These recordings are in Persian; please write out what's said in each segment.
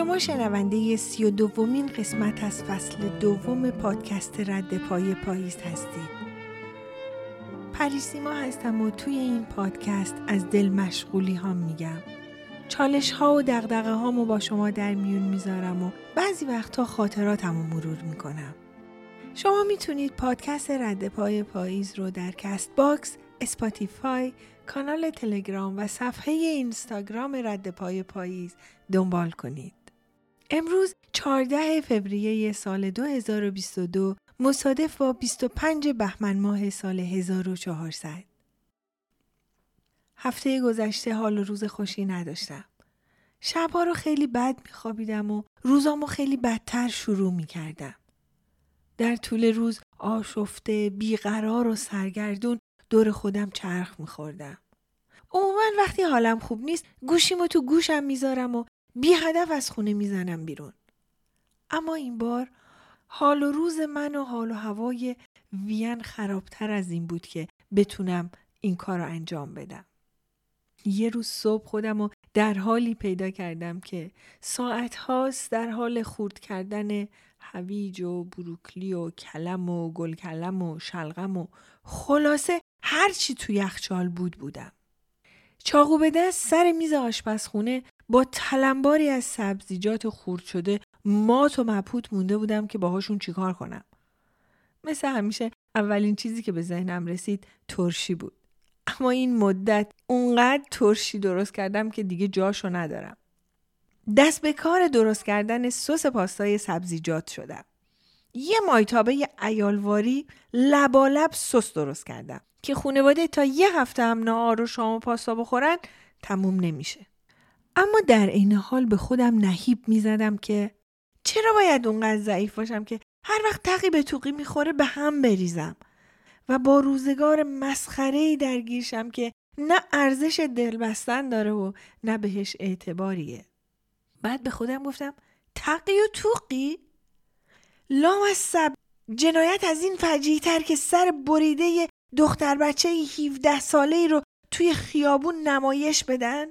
شما شنونده سی و دومین قسمت از فصل دوم پادکست رد پای پاییز هستید. پریسیما هستم و توی این پادکست از دل مشغولی ها میگم. چالش ها و دغدغه هامو با شما در میون می‌ذارم و بعضی وقتها خاطراتم رو مرور می‌کنم. شما می‌تونید پادکست رد پای پاییز رو در Castbox، Spotify، کانال تلگرام و صفحه اینستاگرام رد پای پاییز دنبال کنید. امروز 14 فوریه سال 2022 مصادف با 25 بهمن ماه سال 1400. هفته گذشته حال و روز خوشی نداشتم. شبها رو خیلی بد میخوابیدم و روزامو خیلی بدتر شروع می‌کردم. در طول روز آشفته، بیقرار و سرگردون دور خودم چرخ میخوردم. عموما وقتی حالم خوب نیست گوشیمو تو گوشم می‌ذارم و بی هدف از خونه می‌زنم بیرون. اما این بار حال و روز من و حال و هوای وین خرابتر از این بود که بتونم این کار رو انجام بدم. یه روز صبح خودم رو در حالی پیدا کردم که ساعت هاست در حال خورد کردن هویج و بروکلی و کلم و گل کلم و شلغم و خلاصه هرچی تو یخچال بود بودم. چاقو به دست سر میز آشپزخونه با تلمباری از سبزیجات خورد شده مات و مبهوت مونده بودم که باهاشون چیکار کنم. مثل همیشه اولین چیزی که به ذهنم رسید ترشی بود. اما این مدت اونقدر ترشی درست کردم که دیگه جاشو ندارم. دست به کار درست کردن سس پاستای سبزیجات شدم. یه مایتابه ایالواری لبالب سس درست کردم که خونواده تا یه هفته هم نهار و شام و پاستا بخورن تموم نمیشه. اما در عین حال به خودم نهیب می‌زدم که چرا باید اونقدر ضعیف باشم که هر وقت تقی به توقی می‌خوره به هم بریزم و با روزگار مسخره درگیرشم که نه ارزش دل بستن داره و نه بهش اعتباریه. بعد به خودم گفتم تقی و توقی؟ لام از سب جنایت از این فجیه تر که سر بریده دختر بچه 17 ساله رو توی خیابون نمایش بدن؟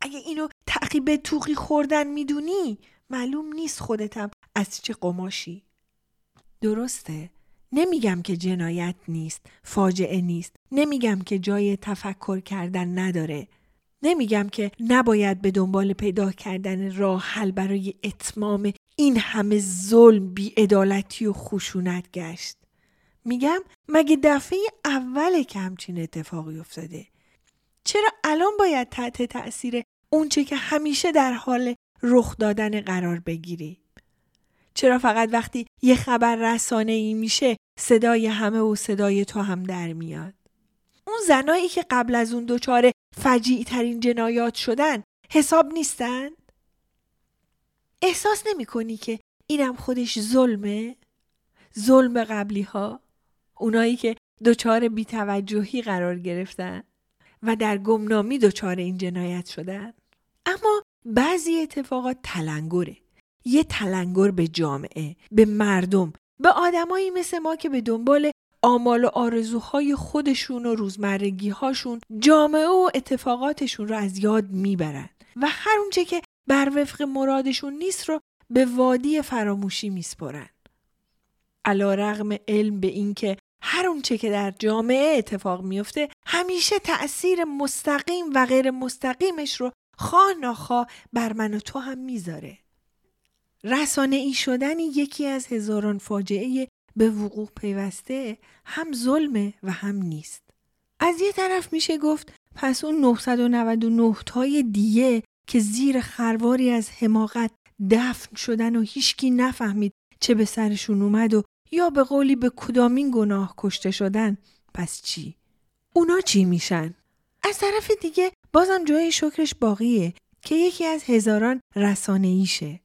اگه اینو تعقیب توقی خوردن می‌دونی معلوم نیست خودتم از چه قماشی. درسته نمیگم که جنایت نیست فاجعه نیست نمیگم که جای تفکر کردن نداره. نمیگم که نباید به دنبال پیدا کردن راه حل برای اتمام این همه ظلم بیعدالتی و خشونت گشت. میگم مگه دفعه اول که همچین اتفاقی افتاده چرا الان باید تحت تأثیر اونچه که همیشه در حال رخ دادن قرار بگیری؟ چرا فقط وقتی یه خبر رسانه ای میشه صدای همه و صدای تو هم در میاد؟ اون زنایی که قبل از اون دوچاره فجیع ترین جنایات شدن حساب نیستند؟ احساس نمی کنی که اینم خودش ظلمه؟ ظلم قبلی ها؟ اونایی که دچار بیتوجهی قرار گرفتن و در گمنامی دچار این جنایت شدن اما بعضی اتفاقات تلنگره یه تلنگر به جامعه به مردم به آدمایی مثل ما که به دنبال آمال و آرزوهای خودشون و روزمرگی هاشون جامعه و اتفاقاتشون رو از یاد می‌برن و هر اونچه که بر وفق مرادشون نیست رو به وادی فراموشی میسپرن. علا رغم علم به اینکه هر اونچه که در جامعه اتفاق میفته همیشه تأثیر مستقیم و غیر مستقیمش رو خواه ناخواه بر من و تو هم می‌ذاره. رسانه ای شدن یکی از هزاران فاجعه به وقوع پیوسته هم ظلمه و هم نیست. از یه طرف میشه گفت پس اون 999 تای دیه که زیر خرواری از حماقت دفن شدن و هیچکی نفهمید چه به سرشون اومد و یا به قولی به کدامین گناه کشته شدن پس چی؟ اونا چی میشن؟ از طرف دیگه بازم جای شکرش باقیه که یکی از هزاران رسانه ایشه.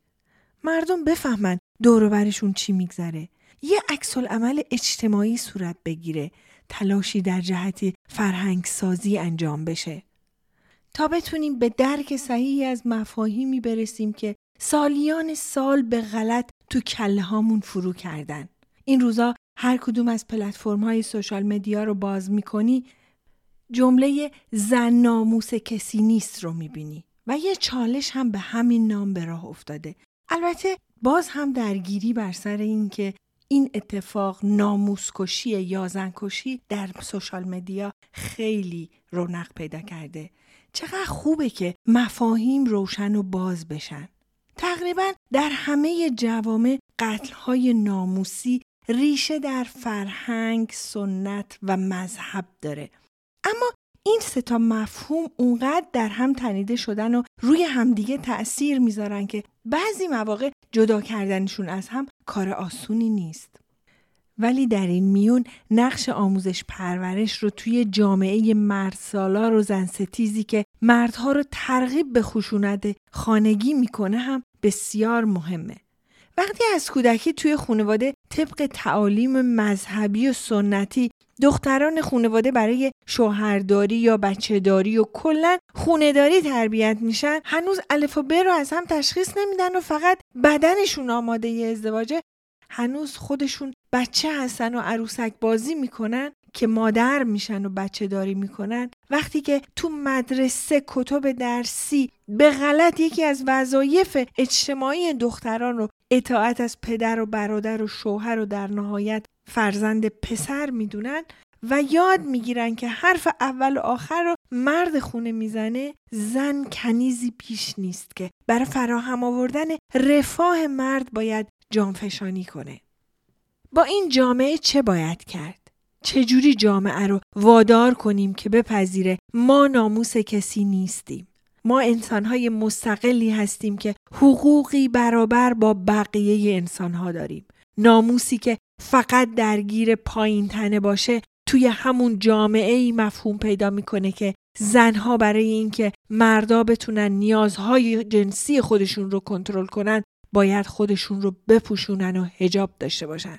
مردم بفهمن دور برشون چی میگذره. یه عکس عمل اجتماعی صورت بگیره. تلاشی در جهت فرهنگ سازی انجام بشه. تا بتونیم به درک صحیحی از مفاهیمی برسیم که سالیان سال به غلط تو کله هامون فرو کردن. این روزا هر کدوم از پلتفرم های سوشال مدیا رو باز می‌کنی جمله زن ناموس کسی نیست رو می‌بینی. و یه چالش هم به همین نام به راه افتاده البته باز هم درگیری بر سر این که این اتفاق ناموسکشی یا زنکشی در سوشال مدیا خیلی رونق پیدا کرده چقدر خوبه که مفاهیم روشن و باز بشن تقریبا در همه جوامع قتلهای ناموسی ریشه در فرهنگ، سنت و مذهب داره. اما این ستا مفهوم اونقدر در هم تنیده شدن و روی همدیگه تأثیر می‌ذارن که بعضی مواقع جدا کردنشون از هم کار آسونی نیست. ولی در این میون نقش آموزش پرورش رو توی جامعه مرد سالار و زن ستیزی که مردها رو ترغیب به خشونت خانگی می‌کنه هم بسیار مهمه. وقتی از کودکی توی خانواده طبق تعالیم مذهبی و سنتی دختران خانواده برای شوهرداری یا بچهداری و کلا خونهداری تربیت میشن هنوز الف و ب رو از هم تشخیص نمیدن و فقط بدنشون آماده ازدواجه. هنوز خودشون بچه هستن و عروسک بازی می‌کنن که مادر میشن و بچه داری می‌کنن. وقتی که تو مدرسه کتب درسی به غلط یکی از وظایف اجتماعی دختران رو اطاعت از پدر و برادر و شوهر و در نهایت فرزند پسر می‌دونن و یاد می‌گیرن که حرف اول و آخر رو مرد خونه می‌زنه زن کنیزی پیش نیست که برای فراهم آوردن رفاه مرد باید جانفشانی کنه. با این جامعه چه باید کرد؟ چجوری جامعه رو وادار کنیم که بپذیره ما ناموس کسی نیستیم؟ ما انسانهای مستقلی هستیم که حقوقی برابر با بقیه انسانها داریم. ناموسی که فقط درگیر پایین تنه باشه توی همون جامعه ای مفهوم پیدا می‌کنه که زنها برای اینکه مردا بتونن نیازهای جنسی خودشون رو کنترل کنن باید خودشون رو بپوشونن و هجاب داشته باشن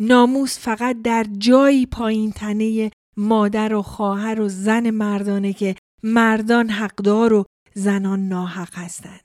ناموس فقط در جایی پایین تنه مادر و خواهر و زن مردانه که مردان حقدار و زنان ناحق هستند.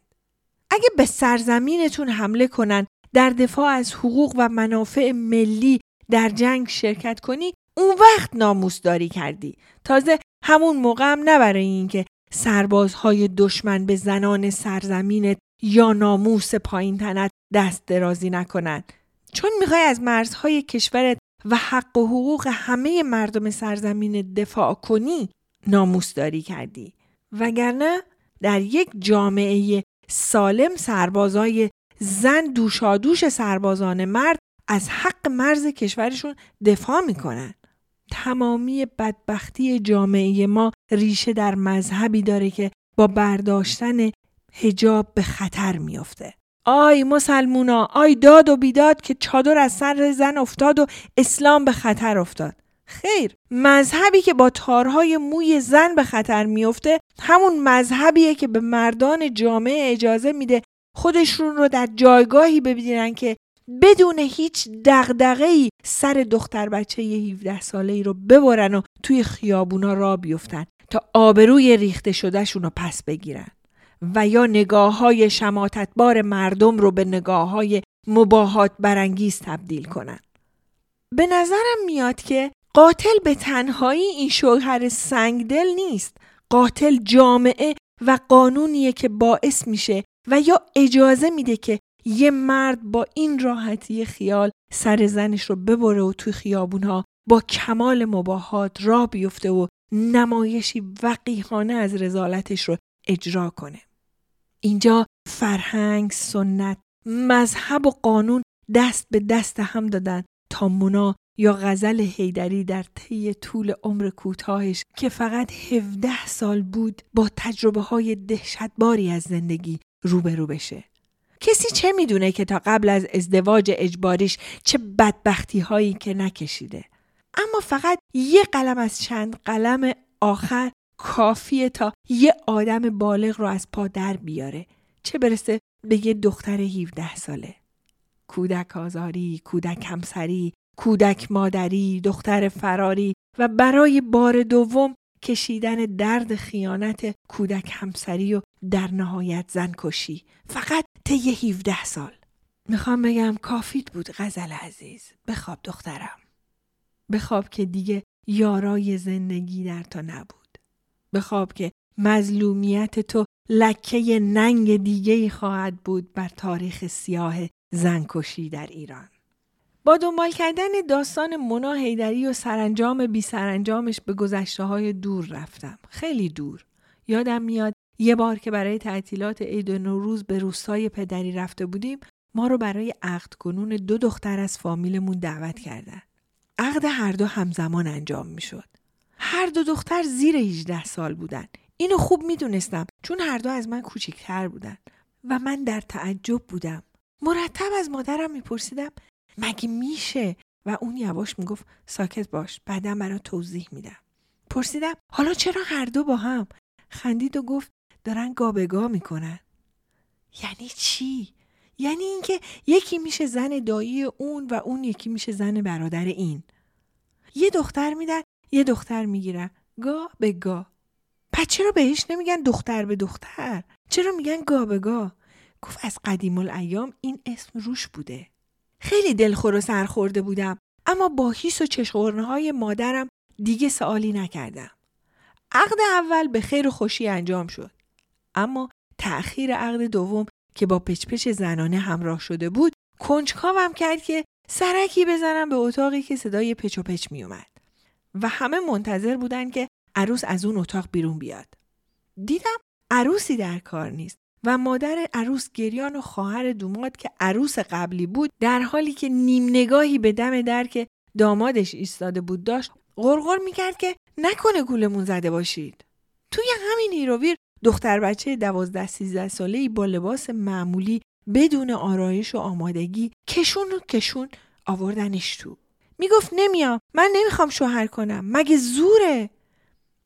اگه به سرزمینتون حمله کنن در دفاع از حقوق و منافع ملی در جنگ شرکت کنی اون وقت ناموس داری کردی. تازه همون موقع هم نه برای اینکه سربازهای دشمن به زنان سرزمینت یا ناموس پایین تنت دست درازی نکنند چون می‌خوای از مرزهای کشورت و حق و حقوق همه مردم سرزمین دفاع کنی ناموس داری کردی. وگرنه در یک جامعه سالم سربازای زن دوشادوش سربازان مرد از حق مرز کشورشون دفاع می‌کنن. تمامی بدبختی جامعه ما ریشه در مذهبی داره که با برداشتن هجاب به خطر میافته. آی مسلمونا آی داد و بیداد که چادر از سر زن افتاد و اسلام به خطر افتاد. خیر مذهبی که با تارهای موی زن به خطر میفته همون مذهبیه که به مردان جامعه اجازه میده خودشون رو در جایگاهی ببینن که بدون هیچ دغدغه‌ای سر دختر بچه 17 ساله ای رو ببرن و توی خیابونا را بیفتن تا آبروی ریخته شدهشون رو پس بگیرن و یا نگاه های شماتتبار مردم رو به نگاه های مباهات برانگیز تبدیل کنن. به نظرم میاد که قاتل به تنهایی این شوهر سنگدل نیست. قاتل جامعه و قانونیه که باعث میشه و یا اجازه میده که یه مرد با این راحتی خیال سر زنش رو ببره و توی خیابونها با کمال مباهات راه بیفته و نمایشی وقیحانه از رزالتش رو اجرا کنه. اینجا فرهنگ، سنت، مذهب و قانون دست به دست هم دادن تا مونا یا غزل هیدری در طی طول عمر کوتاهش که فقط 17 سال بود با تجربه های دهشتباری از زندگی روبرو بشه. کسی چه می‌دونه که تا قبل از ازدواج اجباریش چه بدبختی هایی که نکشیده. اما فقط یه قلم از چند قلم آخر کافیه تا یه آدم بالغ رو از پا در بیاره چه برسه به یه دختر 17 ساله کودک آزاری، کودک همسری، کودک مادری، دختر فراری و برای بار دوم کشیدن درد خیانت کودک همسری و در نهایت زن کشی فقط طی 17 سال می‌خوام بگم کافیت بود غزل عزیز بخواب دخترم بخواب که دیگه یارای زندگی در تا نبود بخواب که مظلومیت تو لکه ننگ دیگه خواهد بود بر تاریخ سیاه زنکشی در ایران. با دنبال کردن داستان مونا هیدری و سرانجام بی سرانجامش به گذشته های دور رفتم. خیلی دور. یادم میاد یه بار که برای تعطیلات عید نوروز به روستای پدری رفته بودیم ما رو برای عقد کنون دو دختر از فامیلمون دعوت کردن. عقد هر دو همزمان انجام می شد. هر دو دختر زیر 18 سال بودن. اینو خوب می‌دونستم چون هر دو از من کوچکتر بودن و من در تعجب بودم. مرتب از مادرم میپرسیدم مگه میشه و اون یواش می‌گفت ساکت باش بعدا برای توضیح میدم. پرسیدم حالا چرا هر دو با هم؟ خندید و گفت دارن گابگا می‌کنن. یعنی چی؟ یعنی اینکه یکی میشه زن دایی اون و اون یکی میشه زن برادر این. یه دختر میدن یه دختر می‌گیرن گا به گا. پس چرا بهش نمیگن دختر به دختر؟ چرا میگن گا به گا؟ گفت از قدیم الایام این اسم روش بوده. خیلی دلخور و سرخورده بودم اما با هیس و چشخورنه های مادرم دیگه سوالی نکردم. عقد اول به خیر و خوشی انجام شد. اما تأخیر عقد دوم که با پچپچ زنانه همراه شده بود کنجکاوم کرد که سرکی بزنم به اتاقی که صدای پچ و پچ می اومد. و همه منتظر بودن که عروس از اون اتاق بیرون بیاد. دیدم عروسی در کار نیست و مادر عروس گریان و خواهر دوماد که عروس قبلی بود در حالی که نیم نگاهی به دم در که دامادش ایستاده بود داشت غرغر می‌کرد که نکنه گولمون زده باشید. توی همین هیروویر دختر بچه دوازده سیزده ساله با لباس معمولی بدون آرایش و آمادگی کشون و کشون آوردنش تو. می‌گفت نمیام من نمی‌خوام شوهر کنم مگه زوره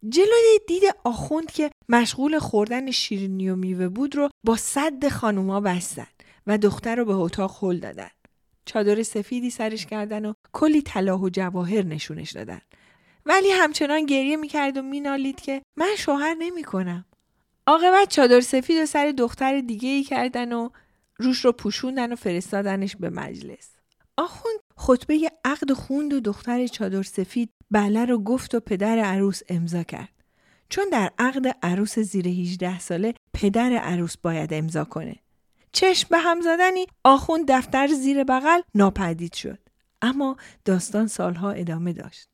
جلوی دید آخوند که مشغول خوردن شیرینی و میوه بود رو با صد خانوما بستن و دختر رو به اتاق هل دادن. چادر سفیدی سرش کردن و کلی طلا و جواهر نشونش دادن. ولی همچنان گریه می‌کرد و مینالید که من شوهر نمی‌کنم. عاقبت چادر سفید و سر دختر دیگه ای کردن و روش رو پوشوندن و فرستادنش به مجلس. آخوند خطبه عقد خوند و دختر چادر سفید بله رو گفت و پدر عروس امضا کرد. چون در عقد عروس زیر 18 ساله پدر عروس باید امضا کنه. چشم به هم زدنی آخوند دفتر زیر بغل ناپدید شد. اما داستان سالها ادامه داشت.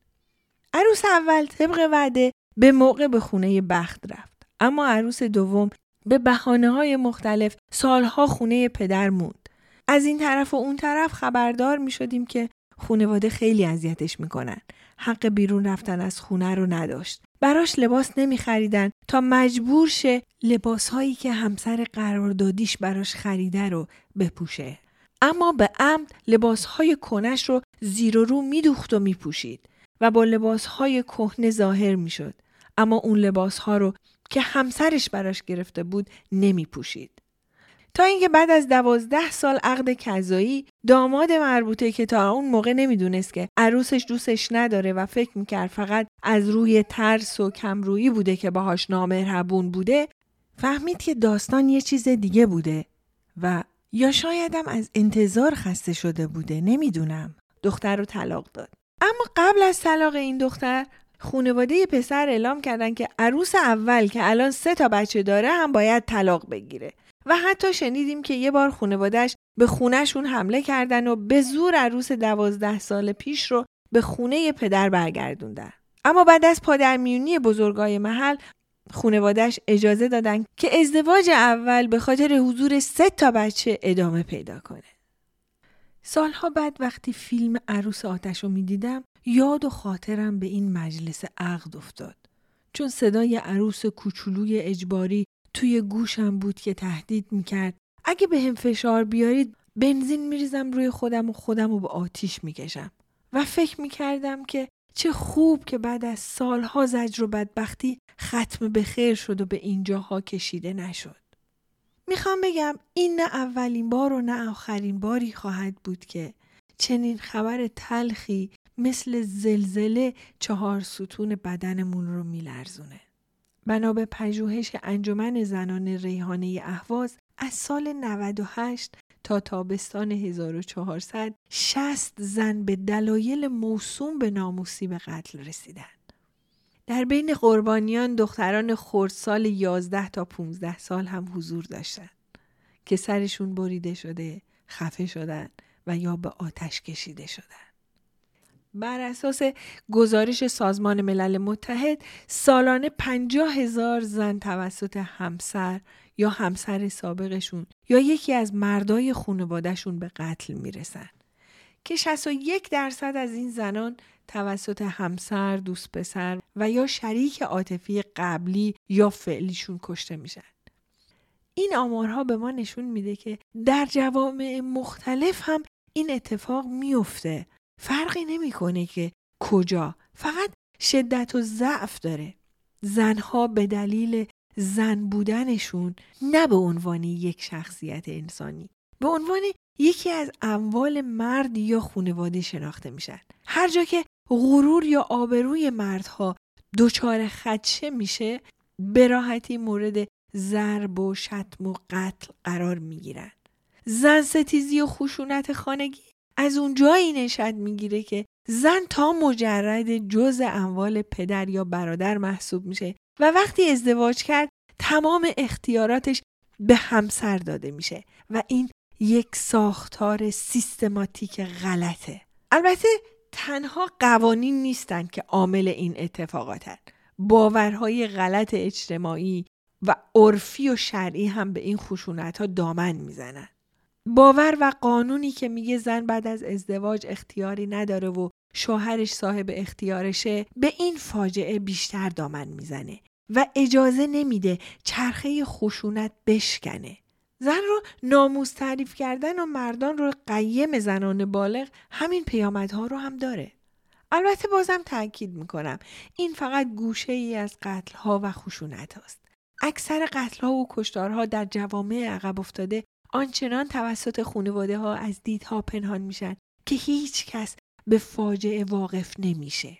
عروس اول طبق وعده به موقع به خونه بخت رفت. اما عروس دوم به بحانه های مختلف سالها خونه پدر موند. از این طرف و اون طرف خبردار می شدیم که خونواده خیلی اذیتش می‌کنن. حق بیرون رفتن از خونه رو نداشت. براش لباس نمی خریدن تا مجبور شه لباس هایی که همسر قراردادیش براش خریده رو بپوشه. اما به عمد لباس های کنش رو زیر و رو میدوخت و میپوشید و با لباس های کهنه ظاهر می‌شد. اما اون لباس ها رو که همسرش براش گرفته بود نمی پوشید. تا اینکه بعد از دوازده سال عقد کذایی داماد مربوطه که تا اون موقع نمی‌دونست که عروسش دوستش نداره و فکر می‌کرد فقط از روی ترس و کمرویی بوده که باهاش نامهربون بوده فهمید که داستان یه چیز دیگه بوده و یا شایدم از انتظار خسته شده بوده نمی‌دونم دختر رو طلاق داد اما قبل از طلاق این دختر خونواده پسر اعلام کردن که عروس اول که الان سه تا بچه داره هم باید طلاق بگیره و حتی شنیدیم که یه بار خونوادش به خونهشون حمله کردن و به زور عروس دوازده سال پیش رو به خونه پدر برگردوندن. اما بعد از پادرمیونی بزرگای محل خونوادش اجازه دادن که ازدواج اول به خاطر حضور سه تا بچه ادامه پیدا کنه. سالها بعد وقتی فیلم عروس آتش رو می‌دیدم یاد و خاطرم به این مجلس عقد افتاد. چون صدای عروس کوچولوی اجباری توی گوشم بود که تهدید می‌کرد اگه به هم فشار بیارید بنزین میریزم روی خودم و خودم رو به آتیش می‌کشم و فکر می‌کردم که چه خوب که بعد از سالها زجر و بدبختی ختم به خیر شد و به اینجاها کشیده نشد. می‌خوام بگم این نه اولین بار و نه آخرین باری خواهد بود که چنین خبر تلخی مثل زلزله چهار ستون بدنمون رو میلرزونه. بنا به پژوهش انجمن زنان ریحانه اهواز از سال 98 تا تابستان 1400 60 زن به دلایل موسوم به ناموسی به قتل رسیدند. در بین قربانیان دختران خردسال 11 تا 15 سال هم حضور داشتند که سرشون بریده شده، خفه شدن و یا به آتش کشیده شدن. بر اساس گزارش سازمان ملل متحد سالانه پنجاه هزار زن توسط همسر یا همسر سابقشون یا یکی از مردای خانوادهشون به قتل می‌رسن که 61 درصد از این زنان توسط همسر، دوست پسر و یا شریک عاطفی قبلی یا فعلیشون کشته میشن. این آمارها به ما نشون میده که در جوامع مختلف هم این اتفاق میفته فرقی نمی‌کنه که کجا فقط شدت و ضعف داره. زنها به دلیل زن بودنشون نه به عنوان یک شخصیت انسانی به عنوان یکی از اموال مرد یا خانواده شناخته میشن. هر جا که غرور یا آبروی مردها دچار خدشه میشه به راحتی مورد ضرب و شتم و قتل قرار می‌گیرن. زن ستیزی و خشونت خانگی؟ از اون جایی نشد می‌گیره که زن تا مجرد جز اموال پدر یا برادر محسوب میشه و وقتی ازدواج کرد تمام اختیاراتش به همسر داده میشه و این یک ساختار سیستماتیک غلطه. البته تنها قوانین نیستند که عامل این اتفاقاتن. باورهای غلط اجتماعی و عرفی و شرعی هم به این خشونت ها دامن می‌زنن. باور و قانونی که میگه زن بعد از ازدواج اختیاری نداره و شوهرش صاحب اختیارشه به این فاجعه بیشتر دامن می‌زنه و اجازه نمیده چرخه خشونت بشکنه. زن رو ناموز تعریف کردن و مردان رو قیم زنان بالغ همین پیامدها رو هم داره. البته بازم تاکید می‌کنم این فقط گوشه ای از قتل ها و خشونت هاست. اکثر قتل ها و کشتارها در جوامع عقب افتاده آنچنان توسط خانواده ها از دیدها پنهان میشن که هیچ کس به فاجعه واقف نمیشه.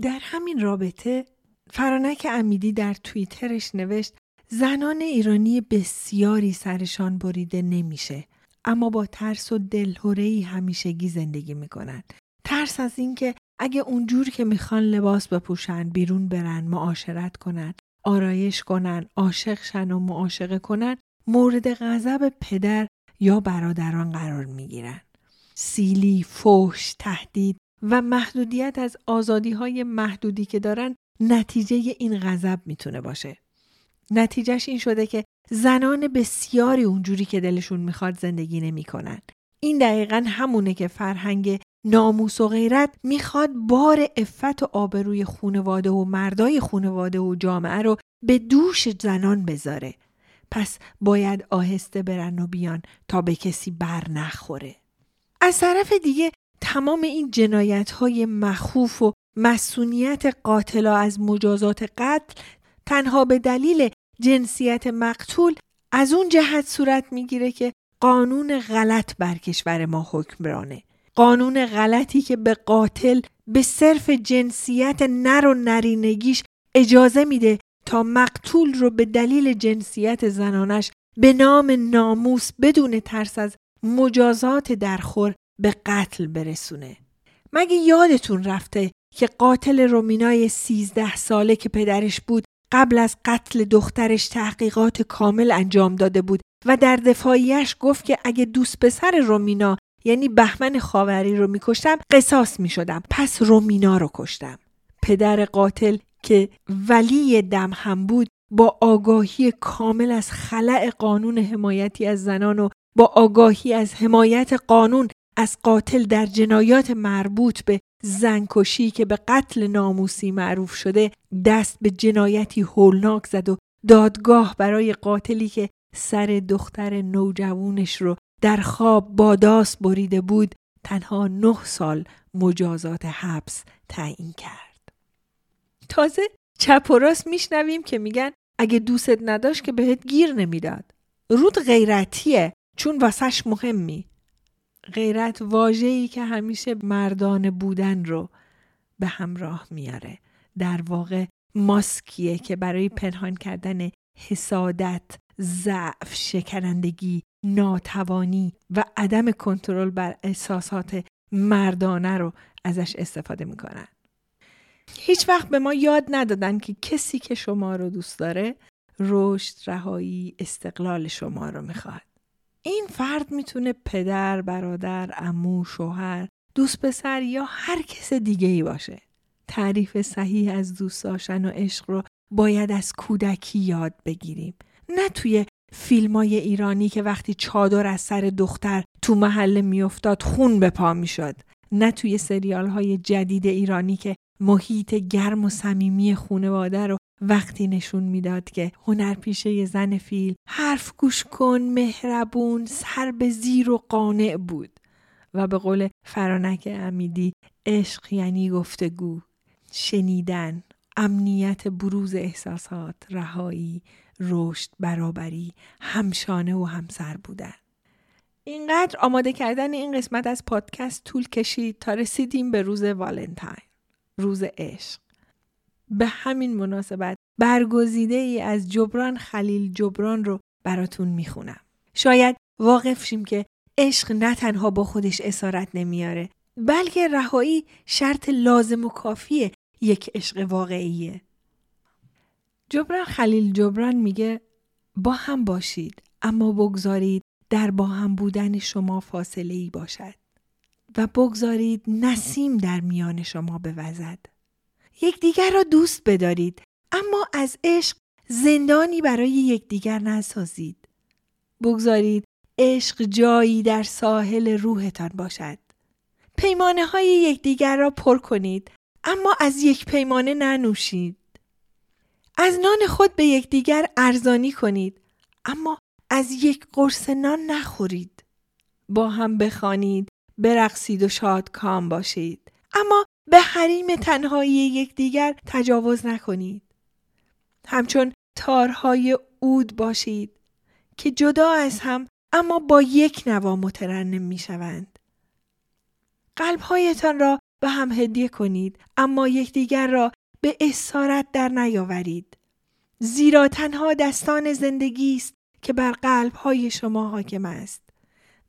در همین رابطه فرانک امیدی در توییترش نوشت زنان ایرانی بسیاری سرشان بریده نمیشه اما با ترس و دلهورهی همیشگی زندگی می‌کنن. ترس از اینکه اگه اونجور که می‌خوان لباس بپوشن بیرون برن معاشرت کنن آرایش کنن عاشق شن و معاشقه کنن مورد غضب پدر یا برادران قرار می گیرن. سیلی، فوش، تهدید و محدودیت از آزادی های محدودی که دارن نتیجه این غضب می‌تونه باشه. نتیجهش این شده که زنان بسیاری اونجوری که دلشون می‌خواد زندگی نمی‌کنن. این دقیقا همونه که فرهنگ ناموس و غیرت می‌خواد بار افت و آبروی خونواده و مردای خونواده و جامعه رو به دوش زنان بذاره پس باید آهسته برن و بیان تا به کسی بر نخوره. از طرف دیگه تمام این جنایت های مخوف و مسئولیت قاتلا از مجازات قتل تنها به دلیل جنسیت مقتول از اون جهت صورت می‌گیره که قانون غلط بر کشور ما حکمرانه. قانون غلطی که به قاتل به صرف جنسیت نر و نرینگیش اجازه میده تا مقتول رو به دلیل جنسیت زنانش به نام ناموس بدون ترس از مجازات درخور به قتل برسونه. مگه یادتون رفته که قاتل رومینای سیزده ساله که پدرش بود قبل از قتل دخترش تحقیقات کامل انجام داده بود و در دفاعیش گفت که اگه دوست پسر رومینا یعنی بهمن خاوری رو میکشتم قصاص می‌شدم پس رومینا رو کشتم پدر قاتل که ولی دم هم بود با آگاهی کامل از خلع قانون حمایتی از زنان و با آگاهی از حمایت قانون از قاتل در جنایات مربوط به زنکشی که به قتل ناموسی معروف شده دست به جنایتی هولناک زد و دادگاه برای قاتلی که سر دختر نوجوانش رو در خواب باداس بریده بود تنها نه سال مجازات حبس تعیین کرد. تازه چپ و راست میشنویم که میگن اگه دوستت نداشت که بهت گیر نمی‌داد. رود غیرتیه چون واسش مهمی. غیرت واجهی که همیشه مردان بودن رو به همراه میاره. در واقع ماسکیه که برای پنهان کردن حسادت ضعف شکنندگی ناتوانی و عدم کنترل بر احساسات مردانه رو ازش استفاده می‌کنن. هیچ وقت به ما یاد ندادن که کسی که شما رو دوست داره رشد، رهایی، استقلال شما رو می‌خواد. این فرد می‌تونه پدر، برادر، امو، شوهر، دوست پسر یا هر کس دیگه ای باشه. تعریف صحیح از دوست داشتن و عشق رو باید از کودکی یاد بگیریم. نه توی فیلم های ایرانی که وقتی چادر از سر دختر تو محله میافتاد خون به پا می‌شد. نه توی سریال های جدید ایرانی که محیط گرم و صمیمی خونواده رو وقتی نشون می‌داد که هنرپیشه زن فیل حرف گوش کن مهربون سر به زیر و قانع بود. و به قول فرانک امیدی عشق یعنی گفتگو شنیدن امنیت بروز احساسات رهایی رشد برابری همشانه و همسر بودن. اینقدر آماده کردن این قسمت از پادکست طول کشید تا رسیدیم به روز والنتاین. روز عشق به همین مناسبت برگزیده ای از جبران خلیل جبران رو براتون می‌خونم. شاید واقف شیم که عشق نه تنها با خودش اسارت نمیاره بلکه رهایی شرط لازم و کافیه یک عشق واقعیه. جبران خلیل جبران میگه با هم باشید اما بگذارید در با هم بودن شما فاصله ای باشد و بگذارید نسیم در میان شما بوزد. یکدیگر را دوست بدارید اما از عشق زندانی برای یکدیگر نسازید. بگذارید عشق جایی در ساحل روحتان باشد. پیمانه های یکدیگر را پر کنید اما از یک پیمانه ننوشید. از نان خود به یکدیگر ارزانی کنید اما از یک قرص نان نخورید. با هم بخوانید، برقصید و شاد کام باشید. اما به حریم تنهایی یکدیگر تجاوز نکنید. همچون تارهای اود باشید که جدا از هم اما با یک نوا مترنم می شوند. قلبهایتان را به هم هدیه کنید اما یکدیگر را به اسارت در نیاورید. زیرا تنها دستان زندگی است که بر قلبهای شما حاکم است.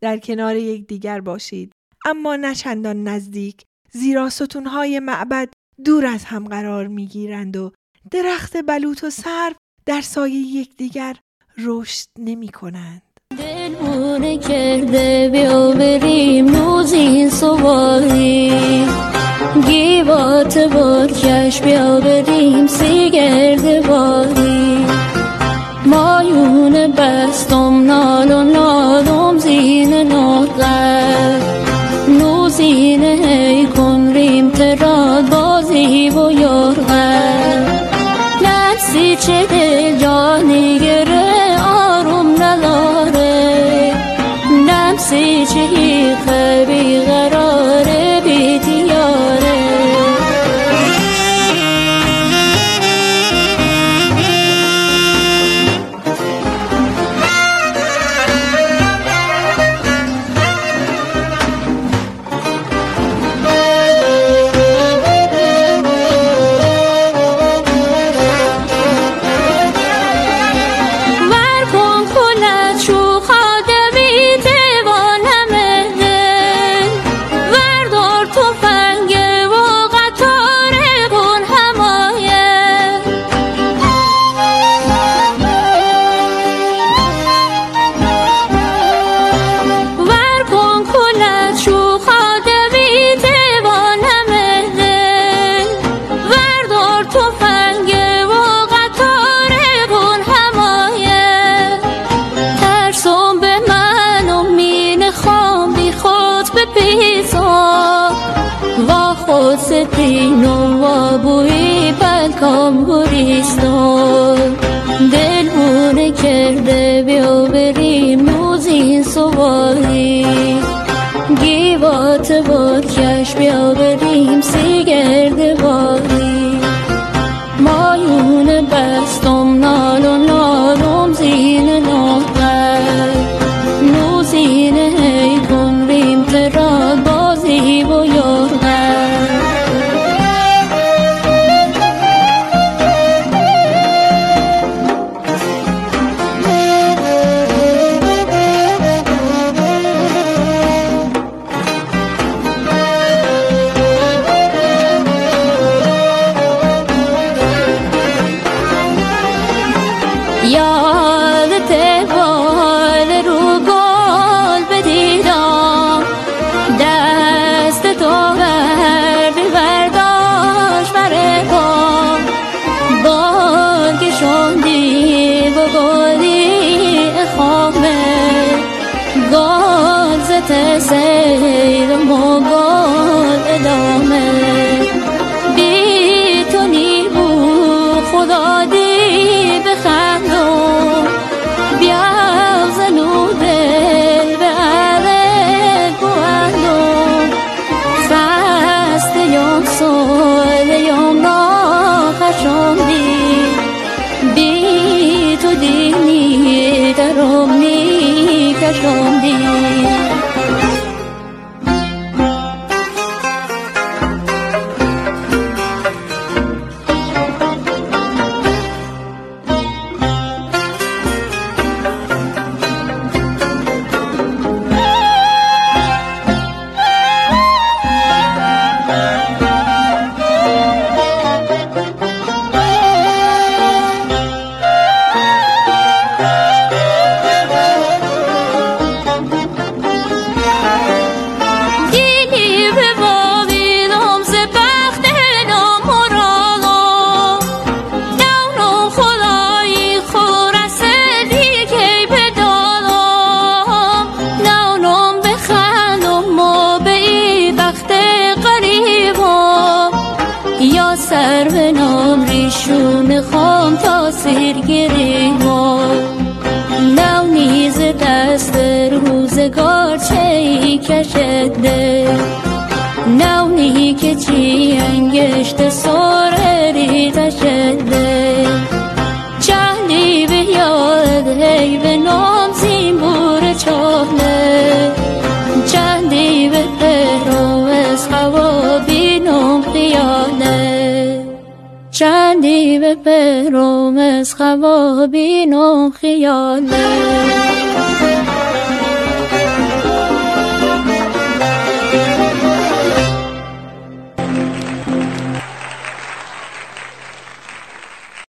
در کنار یکدیگر باشید اما نه چندان نزدیک زیرا ستونهای معبد دور از هم قرار می گیرند و درخت بلوط و سرو در سایه یکدیگر رشد نمی کنند. دلمونه کرده بیا بریم نوزین سواری گیوات کش بیا بریم سیگرد باری مایون بستم نال و نالم زین ناغر پلکام گریستان دلمونه کرده بیا بریم نوزین سواری گیوات باد کش بیا بریم سیگرد باری مایون بستم تو دینی درام می کشاندی شون خام تا سهرگری ما نو نیز دست روزگار چه کشده. نو که چی انگشت سر ری تشده بروم از خوابین و خیاله.